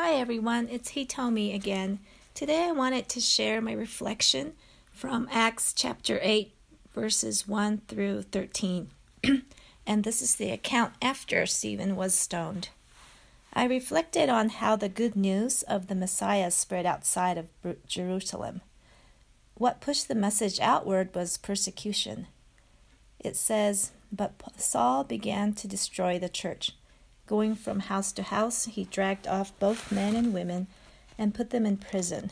Hi everyone, it's Hitomi again. Today I wanted to share my reflection from Acts chapter 8, verses 1 through 13. and this is the account after Stephen was stoned. I reflected on how the good news of the Messiah spread outside of Jerusalem. What pushed the message outward was persecution. It says, But Saul began to destroy the church Going from house to house, he dragged off both men and women and put them in prison.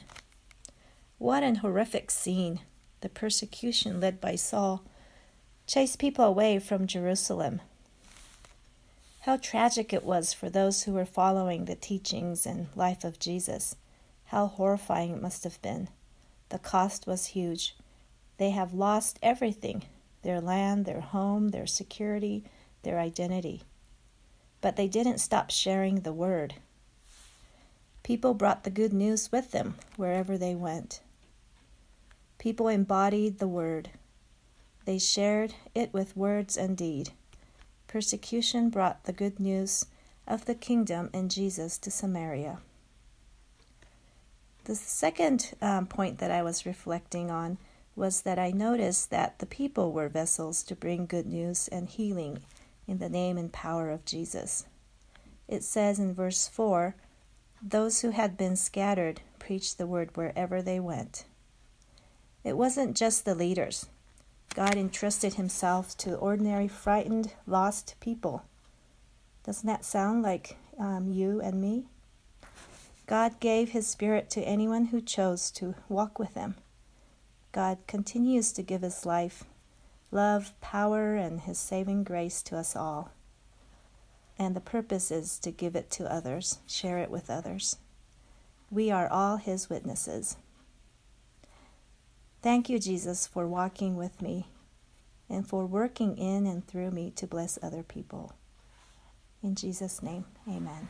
What an horrific scene! The persecution led by Saul chased people away from Jerusalem. How tragic it was for those who were following the teachings and life of Jesus. How horrifying it must have been. The cost was huge. They have lost everything their land, their home, their security, their identity but they didn't stop sharing the word. People brought the good news with them wherever they went. People embodied the word. They shared it with words and deed. Persecution brought the good news of the kingdom and Jesus to Samaria. The second um, point that I was reflecting on was that I noticed that the people were vessels to bring good news and healing in the name and power of Jesus. It says in verse 4 those who had been scattered preached the word wherever they went. It wasn't just the leaders. God entrusted himself to ordinary, frightened, lost people. Doesn't that sound like um, you and me? God gave his Spirit to anyone who chose to walk with him. God continues to give his life love, power, and His saving grace to us all. And the purpose is to give it to others, share it with others. We are all His witnesses. Thank you, Jesus, for walking with me and for working in and through me to bless other people. In Jesus' name, amen.